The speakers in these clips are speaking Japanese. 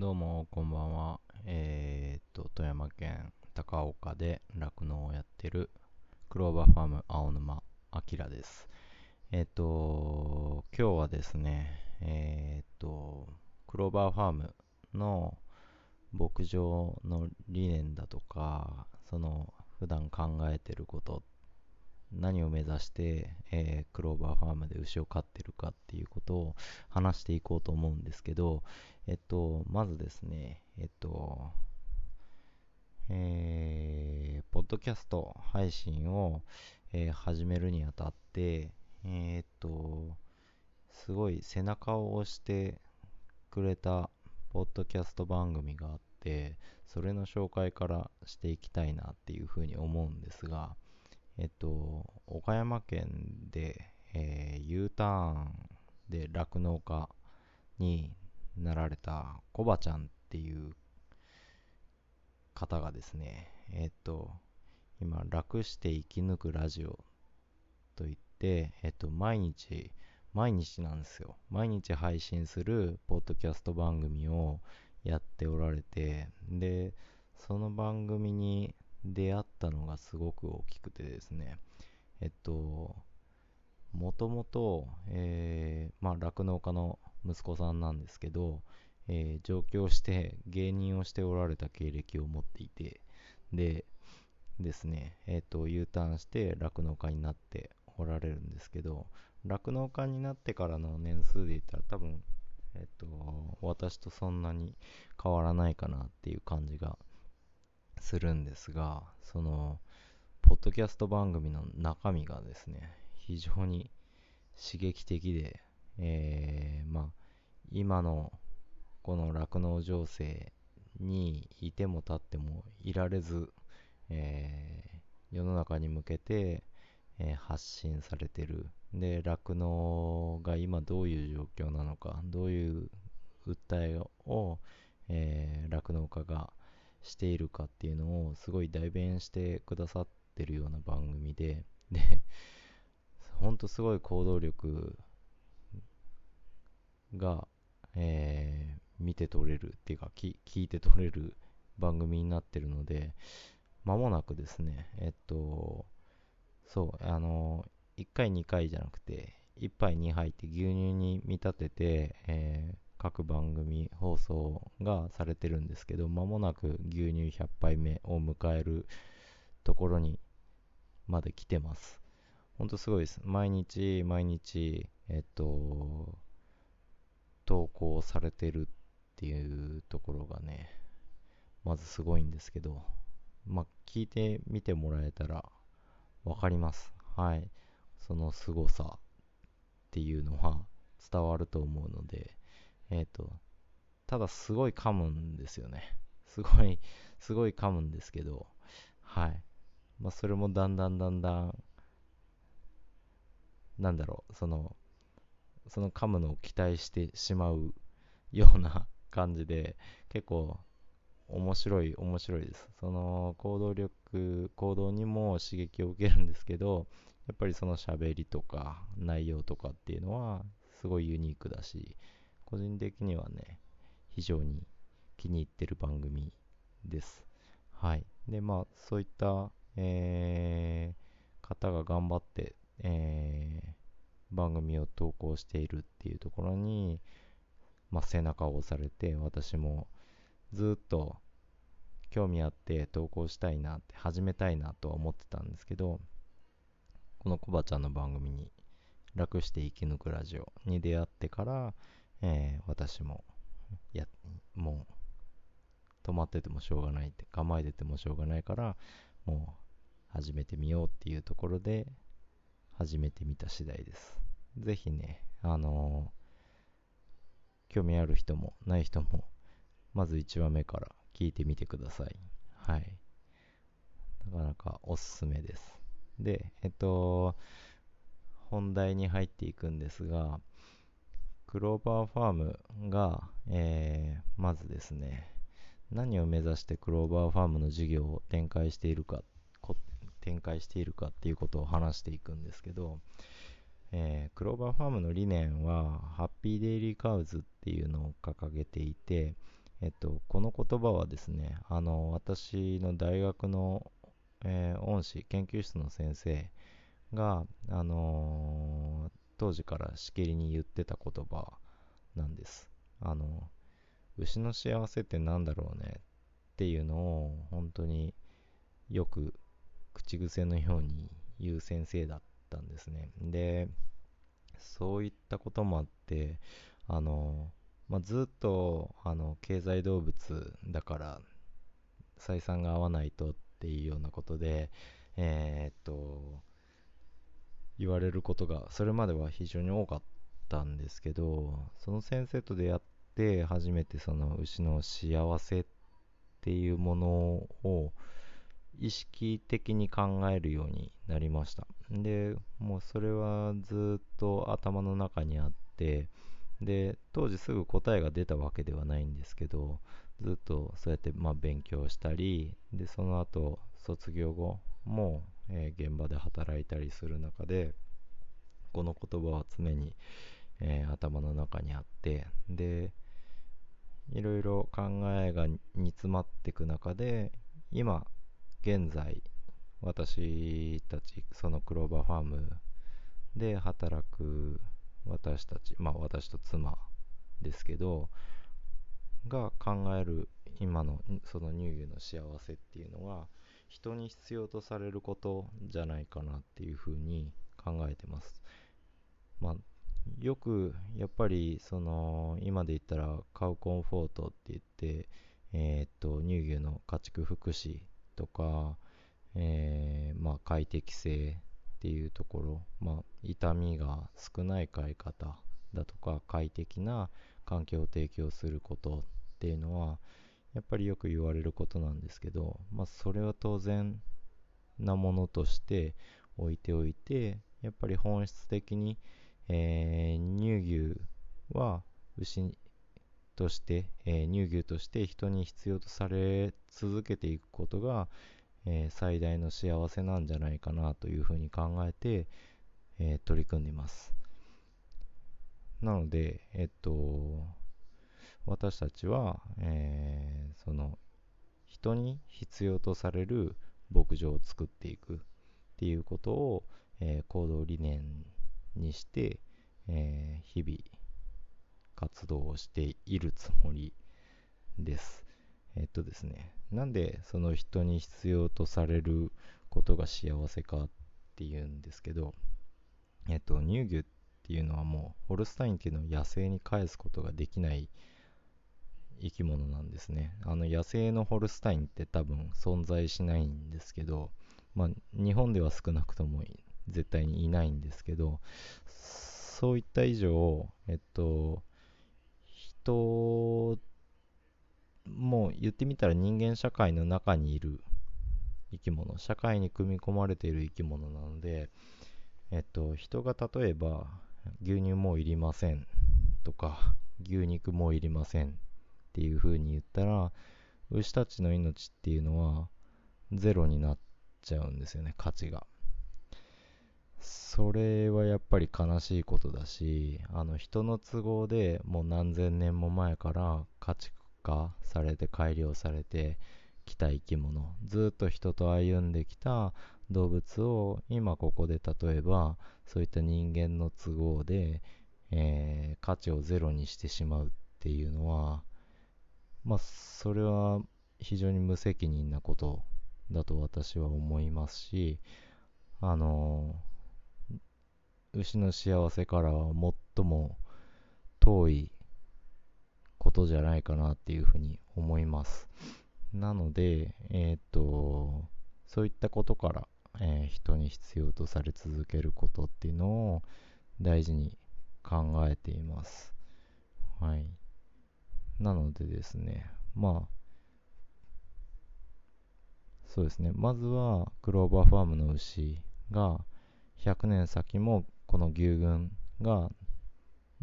どうも、こんばんは。えー、っと、富山県高岡で酪農をやってるクローバーファーム青沼明です。えー、っと、今日はですね、えー、っと、クローバーファームの牧場の理念だとか、その普段考えてること何を目指して、えー、クローバーファームで牛を飼ってるかっていうことを話していこうと思うんですけど、えっと、まずですね、えっと、えー、ポッドキャスト配信を、えー、始めるにあたって、えー、っと、すごい背中を押してくれたポッドキャスト番組があって、それの紹介からしていきたいなっていうふうに思うんですが、えっと、岡山県で、えー、U ターンで酪農家になられたコバちゃんっていう方がですね、えっと、今、楽して生き抜くラジオといって、えっと、毎日、毎日なんですよ。毎日配信するポッドキャスト番組をやっておられて、で、その番組に出会ったのがすごく大きくてですね、えっと、もともと、えー、まあ、酪農家の息子さんなんですけど、えー、上京して芸人をしておられた経歴を持っていて、で、ですね、えっ、と、U ターンして酪農家になっておられるんですけど、酪農家になってからの年数で言ったら多分、えっ、と、私とそんなに変わらないかなっていう感じがするんですが、その、ポッドキャスト番組の中身がですね、非常に刺激的で、えー、まあ、今のこの酪農情勢にいても立ってもいられず、えー、世の中に向けて、えー、発信されてる。で、酪農が今どういう状況なのか、どういう訴えを、えー、酪農家がしているかっていうのをすごい代弁してくださってるような番組で、で、ほんとすごい行動力が、えー、見て取れるっていうか聞いて取れる番組になってるので、間もなくですね、えっと、そう、あの、1回2回じゃなくて、1杯2杯って牛乳に見立てて、えー各番組放送がされてるんですけど、間もなく牛乳100杯目を迎えるところにまで来てます。ほんとすごいです。毎日毎日、えっと、投稿されてるっていうところがね、まずすごいんですけど、まあ、聞いてみてもらえたらわかります。はい。その凄さっていうのは伝わると思うので、えっ、ー、と、ただすごい噛むんですよね。すごい、すごい噛むんですけど、はい。まあ、それもだんだんだんだん、なんだろう、その、その噛むのを期待してしまうような 感じで、結構面白い、面白いです。その行動力、行動にも刺激を受けるんですけど、やっぱりその喋りとか内容とかっていうのはすごいユニークだし、個人的にはね、非常に気に入ってる番組です。はい。で、まあ、そういった、えー、方が頑張って、えー、番組を投稿しているっていうところに、まあ、背中を押されて、私もずっと興味あって投稿したいなって、始めたいなとは思ってたんですけど、このコバちゃんの番組に、楽して生き抜くラジオに出会ってから、えー、私も、や、もう、止まっててもしょうがないって、構えててもしょうがないから、もう、始めてみようっていうところで、始めてみた次第です。ぜひね、あのー、興味ある人もない人も、まず1話目から聞いてみてください。はい。なかなかおすすめです。で、えっと、本題に入っていくんですが、クローバーファームが、えー、まずですね、何を目指してクローバーファームの事業を展開しているか、展開しているかっていうことを話していくんですけど、えー、クローバーファームの理念は、ハッピーデイリーカウズっていうのを掲げていて、えっと、この言葉はですね、あの、私の大学の、えー、恩師、研究室の先生が、あのー、当時からしきりに言ってた言葉なんです。あの、牛の幸せって何だろうねっていうのを本当によく口癖のように言う先生だったんですね。で、そういったこともあって、あの、まあ、ずっとあの経済動物だから採算が合わないとっていうようなことで、えー、っと言われることがそれまでは非常に多かったんですけどその先生と出会って初めてその牛の幸せっていうものを意識的に考えるようになりました。でもうそれはずっと頭の中にあってで当時すぐ答えが出たわけではないんですけどずっとそうやってまあ勉強したりでその後卒業後も、えー、現場で働いたりする中でこの言葉は常に、えー、頭の中にあってでいろいろ考えが煮詰まっていく中で今現在私たちそのクローバーファームで働く私たち、まあ私と妻ですけど、が考える今のその乳牛の幸せっていうのは人に必要とされることじゃないかなっていうふうに考えてます。まあ、よくやっぱりその今で言ったらカウコンフォートって言って、えー、っと乳牛の家畜福祉とか、えー、まあ、快適性っていうところ、まあ、痛みが少ない飼い方だとか快適な環境を提供することっていうのはやっぱりよく言われることなんですけど、まあ、それは当然なものとして置いておいてやっぱり本質的に、えー、乳牛は牛として、えー、乳牛として人に必要とされ続けていくことが、えー、最大の幸せなんじゃないかなというふうに考えて、えー、取り組んでいます。なので、えっと、私たちは、えー、その人に必要とされる牧場を作っていくっていうことを、えー、行動理念にして、えー、日々活動をしているつもりです。えっとですね、なんでその人に必要とされることが幸せかっていうんですけど、えっと、乳牛っていうのはもう、ホルスタインっていうのを野生に返すことができない生き物なんですね。あの野生のホルスタインって多分存在しないんですけど、まあ、日本では少なくとも絶対にいないんですけど、そういった以上、えっと、人もう言ってみたら人間社会の中にいる生き物社会に組み込まれている生き物なのでえっと人が例えば牛乳もういりませんとか牛肉もういりませんっていう風に言ったら牛たちの命っていうのはゼロになっちゃうんですよね価値が。それはやっぱり悲しいことだしあの人の都合でもう何千年も前から家畜化されて改良されてきた生き物ずっと人と歩んできた動物を今ここで例えばそういった人間の都合で、えー、価値をゼロにしてしまうっていうのはまあそれは非常に無責任なことだと私は思いますしあの牛の幸せからは最も遠いことじゃないかなっていうふうに思います。なので、えっ、と、そういったことから、えー、人に必要とされ続けることっていうのを大事に考えています。はい。なのでですね、まあ、そうですね、まずはクローバーファームの牛が100年先もこの牛群が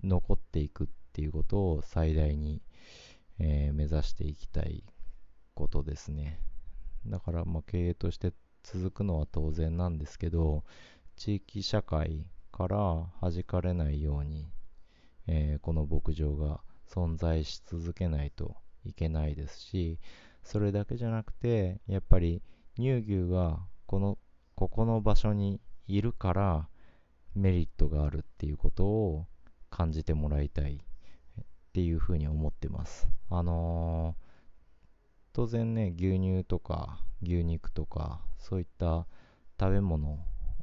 残っていくっていうことを最大に、えー、目指していきたいことですね。だから、まあ、経営として続くのは当然なんですけど、地域社会から弾かれないように、えー、この牧場が存在し続けないといけないですしそれだけじゃなくてやっぱり乳牛がこのここの場所にいるからメリットがあるっていうことを感じてもらいたいっていうふうに思ってます。あのー、当然ね、牛乳とか牛肉とかそういった食べ物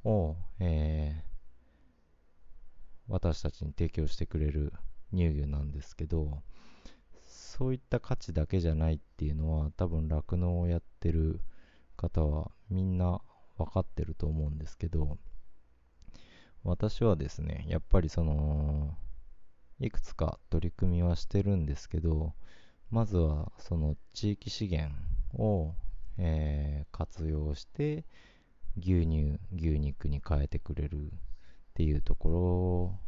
を、えー、私たちに提供してくれる乳牛なんですけど、そういった価値だけじゃないっていうのは多分酪農をやってる方はみんな分かってると思うんですけど私はですねやっぱりそのいくつか取り組みはしてるんですけどまずはその地域資源を、えー、活用して牛乳牛肉に変えてくれるっていうところ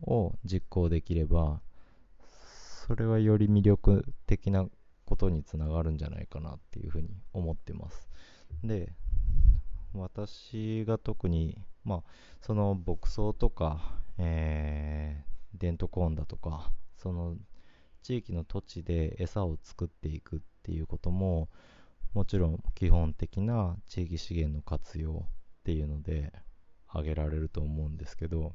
を実行できればそれはより魅力的なことにつながるんじゃないかなっていうふうに思ってます。で私が特にまあその牧草とか、えー、デントコーンだとかその地域の土地で餌を作っていくっていうことももちろん基本的な地域資源の活用っていうので挙げられると思うんですけど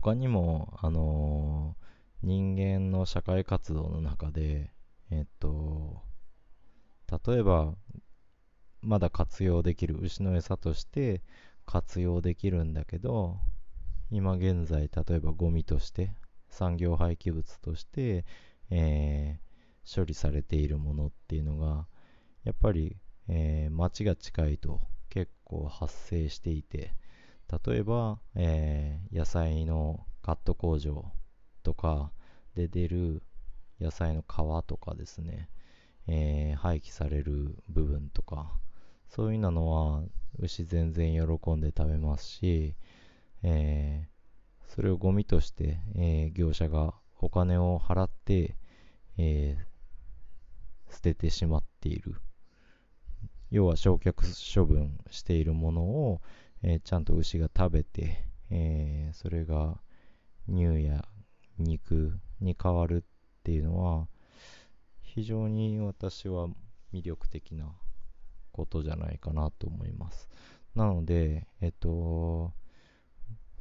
他にも、あのー、人間の社会活動の中で、えっと、例えばまだ活用できる牛の餌として活用できるんだけど今現在例えばゴミとして産業廃棄物として、えー、処理されているものっていうのがやっぱり、えー、町が近いと結構発生していて例えば、えー、野菜のカット工場とかで出る野菜の皮とかですね、えー、廃棄される部分とかそういうのは牛全然喜んで食べますし、えー、それをゴミとして、えー、業者がお金を払って、え捨ててしまっている。要は焼却処分しているものを、えちゃんと牛が食べて、えそれが乳や肉に変わるっていうのは非常に私は魅力的なことじゃないかなと思います。なので、えっと、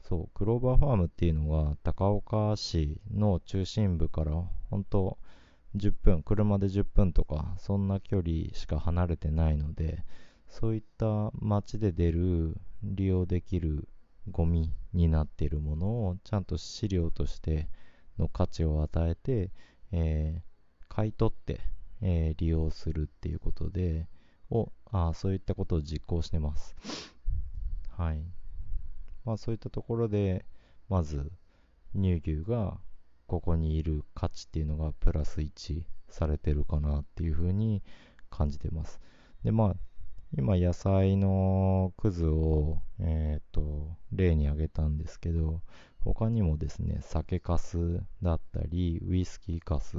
そう、クローバーファームっていうのが高岡市の中心部から本当10分、車で10分とか、そんな距離しか離れてないので、そういった街で出る利用できるゴミになっているものをちゃんと飼料としての価値を与えて、えー、買い取って、えー、利用するっていうことで、をあそういったことを実行してます。はい。まあそういったところで、まず乳牛がここにいる価値っていうのがプラス1されてるかなっていうふうに感じてます。で、まあ今野菜のくずを、えっ、ー、と、例に挙げたんですけど、他にもですね、酒かすだったり、ウイスキーかす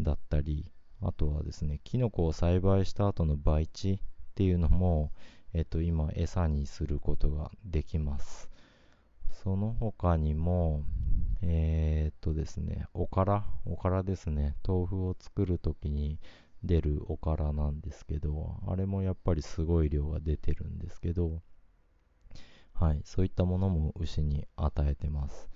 だったり、あとはですね、キノコを栽培した後の培地っていうのも、えっと、今、餌にすることができます。その他にも、えー、っとですね、おから、おからですね、豆腐を作るときに出るおからなんですけど、あれもやっぱりすごい量が出てるんですけど、はい、そういったものも牛に与えてます。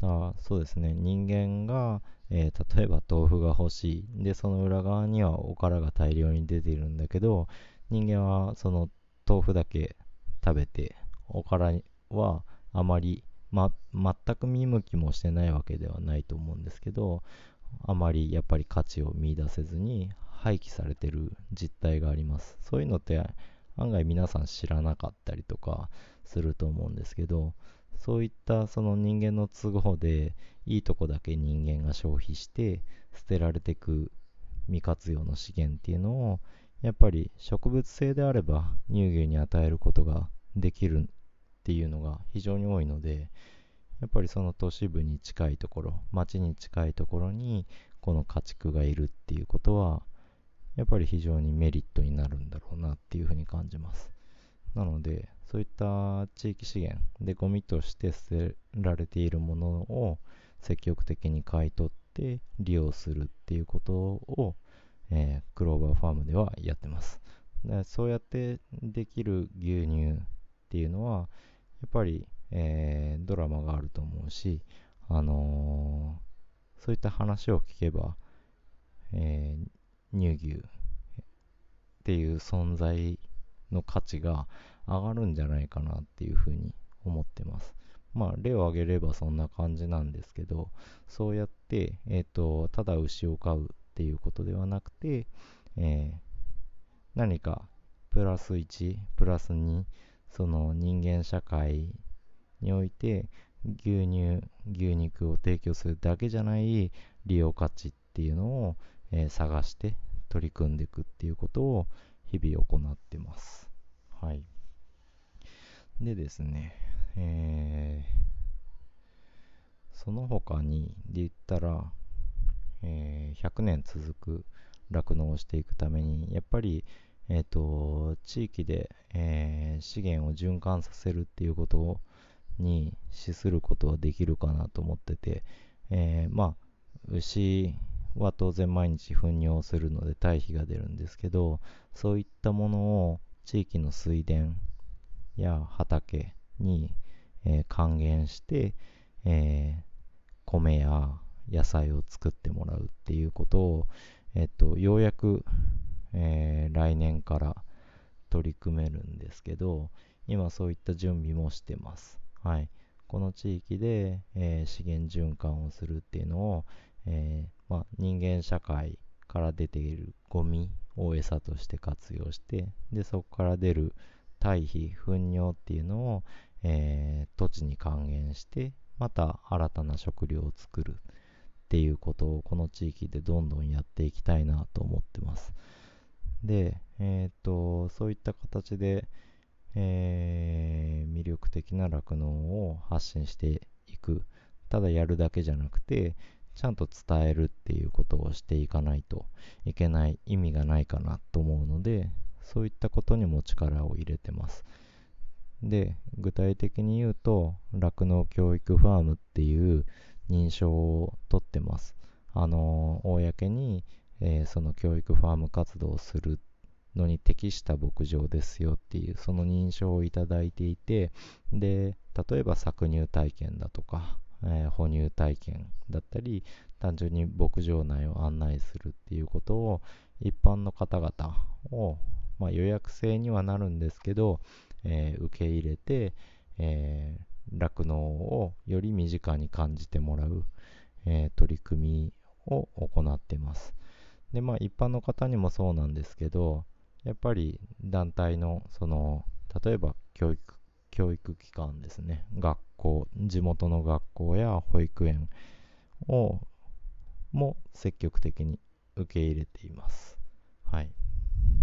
だからそうですね、人間が、えー、例えば豆腐が欲しい。で、その裏側にはおからが大量に出ているんだけど、人間はその豆腐だけ食べて、おからはあまり、ま、全く見向きもしてないわけではないと思うんですけど、あまりやっぱり価値を見出せずに廃棄されてる実態があります。そういうのって案外皆さん知らなかったりとかすると思うんですけど、そういったその人間の都合でいいとこだけ人間が消費して捨てられていく未活用の資源っていうのをやっぱり植物性であれば乳牛に与えることができるっていうのが非常に多いのでやっぱりその都市部に近いところ町に近いところにこの家畜がいるっていうことはやっぱり非常にメリットになるんだろうなっていうふうに感じます。なのでそういった地域資源でゴミとして捨てられているものを積極的に買い取って利用するっていうことを、えー、クローバーファームではやってます。でそうやってできる牛乳っていうのはやっぱり、えー、ドラマがあると思うし、あのー、そういった話を聞けば、え乳牛っていう存在の価値が上がるんじゃないかなっていうふうに思ってます。まあ、例を挙げればそんな感じなんですけど、そうやって、えっ、ー、と、ただ牛を飼うっていうことではなくて、えー、何かプラス1、プラス2、その人間社会において牛乳、牛肉を提供するだけじゃない利用価値っていうのを、えー、探して取り組んでいくっていうことを日々行ってます。はい。でですね、えー、その他にで言ったら、えー、100年続く酪農をしていくために、やっぱり、えーと、地域で、えー、資源を循環させるっていうことに資することはできるかなと思ってて、えー、まあ、牛は当然毎日糞尿するので堆肥が出るんですけど、そういったものを地域の水田や畑に、えー、還元して、えー、米や野菜を作ってもらうっていうことを、えっと、ようやく、えー、来年から取り組めるんですけど、今そういった準備もしてます。はい。この地域で、えー、資源循環をするっていうのを、えー、まあ、人間社会から出ているゴミを餌として活用してでそこから出る堆肥糞尿っていうのを、えー、土地に還元してまた新たな食料を作るっていうことをこの地域でどんどんやっていきたいなと思ってます。で、えーと、そういった形で、えー、魅力的な酪農を発信していく。ただやるだけじゃなくてちゃんと伝えるっていうことをしていかないといけない意味がないかなと思うのでそういったことにも力を入れてます。で具体的に言うと酪農教育ファームっていう認証を取ってます。あの公に、えー、その教育ファーム活動をするのに適した牧場ですよっていうその認証をいただいていてで例えば搾乳体験だとか、哺乳体験だったり単純に牧場内を案内するっていうことを一般の方々を、まあ、予約制にはなるんですけど、えー、受け入れて酪農、をより身近に感じてもらう、えー、取り組みを行ってます。でまあ一般の方にもそうなんですけどやっぱり団体のその例えば教育教育機関ですね。学校地元の学校や保育園をも積極的に受け入れています。はい。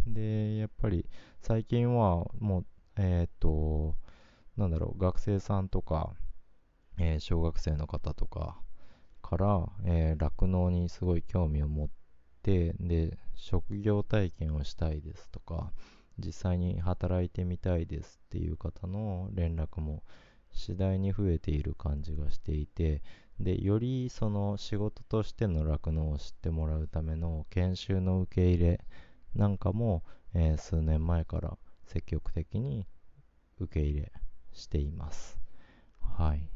でやっぱり最近はもうえっ、ー、となんだろう学生さんとか、えー、小学生の方とかから酪農、えー、にすごい興味を持ってで職業体験をしたいですとか実際に働いてみたいですっていう方の連絡も次第に増えている感じがしていてでよりその仕事としての酪農を知ってもらうための研修の受け入れなんかも、えー、数年前から積極的に受け入れしています。はい。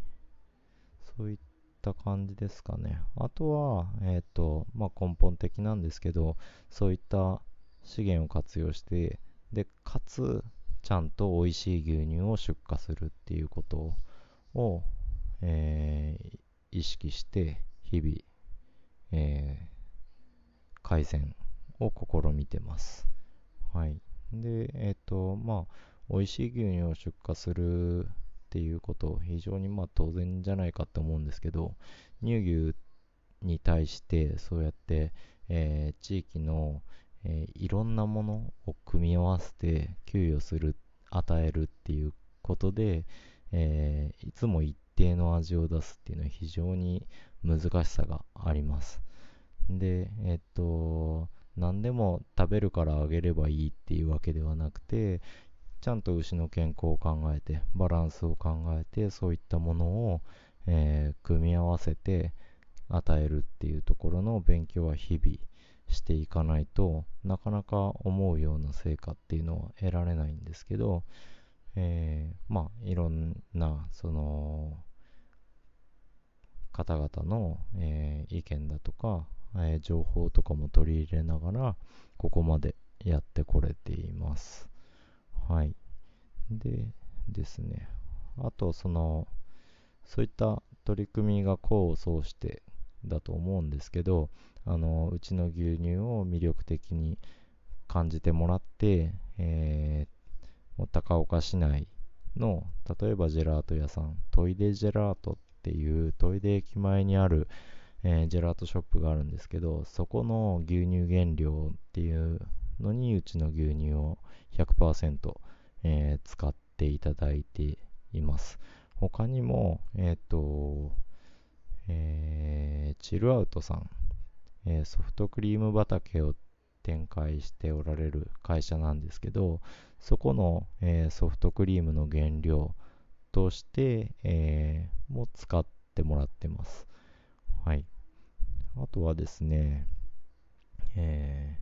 そういった感じですかね。あとはえっ、ー、とまあ根本的なんですけどそういった資源を活用してでかつちゃんと美味しい牛乳を出荷するっていうことを、えー、意識して日々、えー、改善を試みてます。はい。で、えっ、ー、と、まあ、美味しい牛乳を出荷するっていうこと非常にまあ当然じゃないかと思うんですけど乳牛に対してそうやって、えー、地域の、えー、いろんなものを組み合わせて給与する与えるっていうことで、えー、いつも一定の味を出すっていうのは非常に難しさがあります。でえっと何でも食べるからあげればいいっていうわけではなくてちゃんと牛の健康を考えてバランスを考えてそういったものを、えー、組み合わせて与えるっていうところの勉強は日々していかないとなかなか思うような成果っていうのは得られないんですけど、えー、まあいろんなその方々の、えー、意見だとか、えー、情報とかも取り入れながらここまでやってこれています。はい。でですね。あとそのそういった取り組みが功を奏してだと思うんですけどあのうちの牛乳を魅力的に感じてもらって、えー、高岡市内の例えばジェラート屋さんトイデジェラートっていうトイデ駅前にある、えー、ジェラートショップがあるんですけどそこの牛乳原料っていうのにうちの牛乳を100%、えー、使っていただいています。他にもえっ、とえー、チルアウトさん、えー、ソフトクリーム畑を展開しておられる会社なんですけど、そこの、えー、ソフトクリームの原料として、えー、も使ってもらってます。はい。あとはですね、え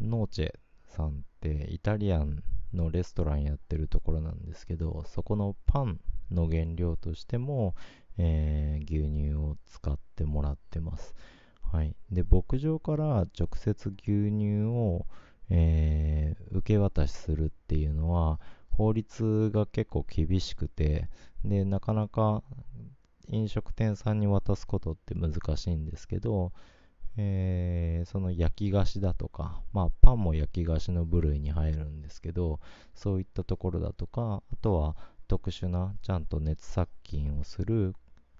ー、ノーチェさんってイタリアンのレストランやってるところなんですけど、そこのパンの原料としても、えー、牛乳を使ってもらってます。はい。で、牧場から直接牛乳を、えー、受け渡しするっていうのは、法律が結構厳しくて、で、なかなか飲食店さんに渡すことって難しいんですけど、えー、その焼き菓子だとか、まあ、パンも焼き菓子の部類に入るんですけど、そういったところだとか、あとは特殊なちゃんと熱殺菌をする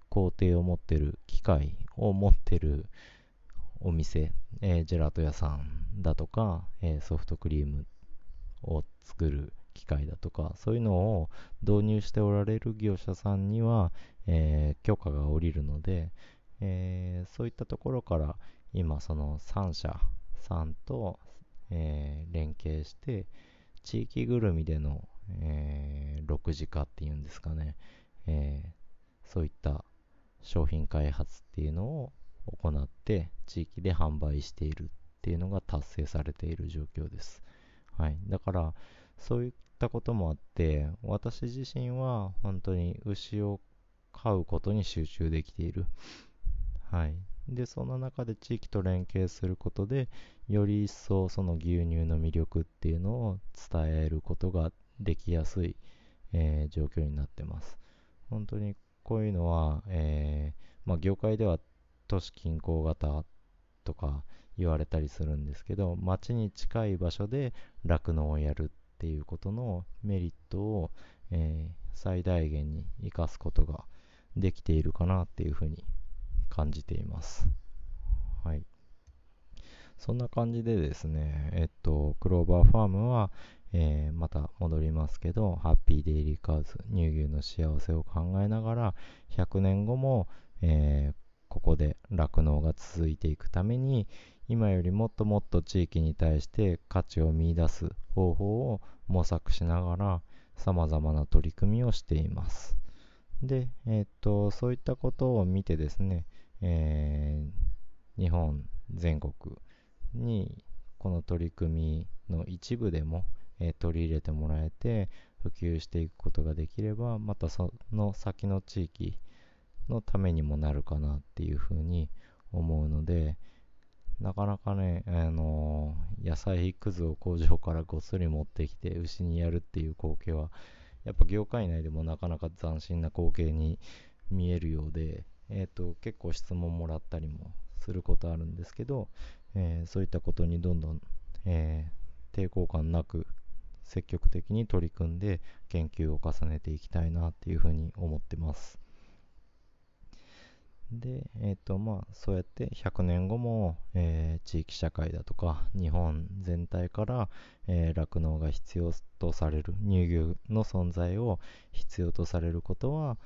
工程を持ってる機械を持ってるお店、えー、ジェラート屋さんだとか、えー、ソフトクリームを作る機械だとかそういうのを導入しておられる業者さんには、えー、許可が下りるので、え、そういったところから今その3社さんと、え、連携して地域ぐるみでの、えー、6次化っていうんですかね、えそういった商品開発っていうのを行って地域で販売しているっていうのが達成されている状況です。はい、だからそういったこともあって私自身は本当に牛を飼うことに集中できている。はい、でその中で地域と連携することでより一層その牛乳の魅力っていうのを伝えることができやすい、えー、状況になってます。本当にこういうのは、えー、まあ、業界では都市近郊型とか言われたりするんですけど街に近い場所で酪農をやるっていうことのメリットを、えー、最大限に生かすことができているかなっていうふうに感じています。はい。そんな感じでですねえっとクローバーファームは、えー、また戻りますけどハッピーデイリーカーズ乳牛の幸せを考えながら100年後も、えー、ここで酪農が続いていくために今よりもっともっと地域に対して価値を見いだす方法を模索しながら様々な取り組みをしています。で、えー、っと、そういったことを見てですね、えー、日本全国にこの取り組みの一部でも、えー、取り入れてもらえて普及していくことができればまたその先の地域のためにもなるかなっていうふうに思うので、なかなかね、あのー、野菜くずを工場からごっそり持ってきて牛にやるっていう光景は、やっぱ業界内でもなかなか斬新な光景に見えるようで、えーと、結構質問もらったりもすることあるんですけど、えー、そういったことにどんどん、えー、抵抗感なく積極的に取り組んで研究を重ねていきたいなっていうふうに思ってます。で、えっ、ー、と、まあ、そうやって100年後も、えー、地域社会だとか、日本全体から、え酪、農が必要とされる、乳牛の存在を必要とされることは、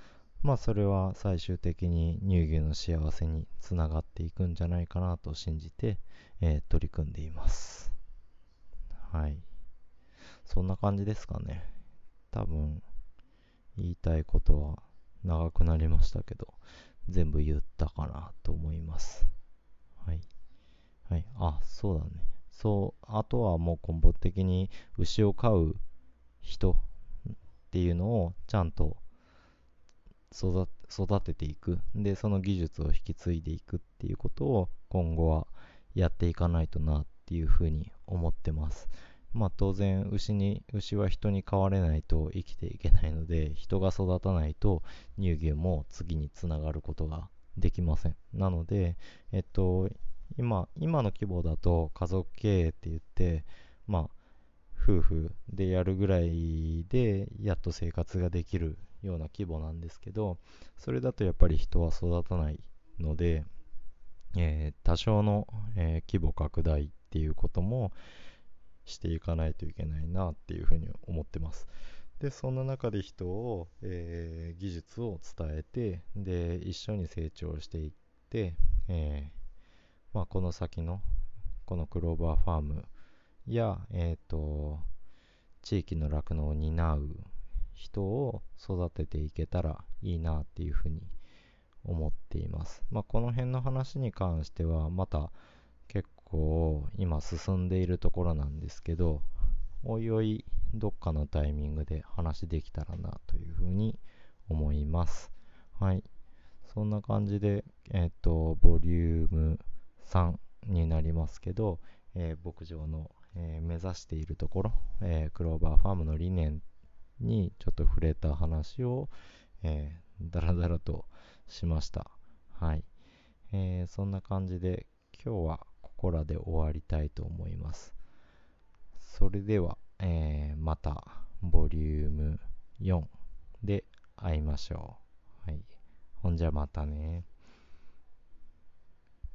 まあ、それは最終的に乳牛の幸せにつながっていくんじゃないかなと信じて、えー、取り組んでいます。はい。そんな感じですかね。多分、言いたいことは長くなりましたけど、全部言ったかなと思います。はい。はい。あ、そうだね。そう、あとはもう根本的に牛を飼う人っていうのをちゃんと育てていく。で、その技術を引き継いでいくっていうことを今後はやっていかないとなっていうふうに思ってます。まあ当然牛に、牛は人に飼われないと生きていけないので、人が育たないと乳牛も次につながることができません。なので、えっと、今、今の規模だと家族経営って言って、まあ、夫婦でやるぐらいでやっと生活ができるような規模なんですけど、それだとやっぱり人は育たないので、えー、多少の、えー、規模拡大っていうこともしていかないといけないなっていうふうに思ってます。で、そんな中で人を、えー、技術を伝えて、で、一緒に成長していって、えまあ、この先のこのクローバーファームや、えーと、地域の酪農を担う人を育てていけたらいいなっていうふうに思っています。まあ、この辺の話に関してはまた構今進んでいるところなんですけどおいおいどっかのタイミングで話できたらなというふうに思います。はい。そんな感じで、えっ、ー、と、ボリューム3になりますけど、えー、牧場の、えー、目指しているところ、えクローバーファームの理念にちょっと触れた話を、えー、だらだらとしました。はい。え、そんな感じで今日はこらで終わりたいと思います。それでは、えー、またボリューム4で会いましょう。はい。ほんじゃまたね。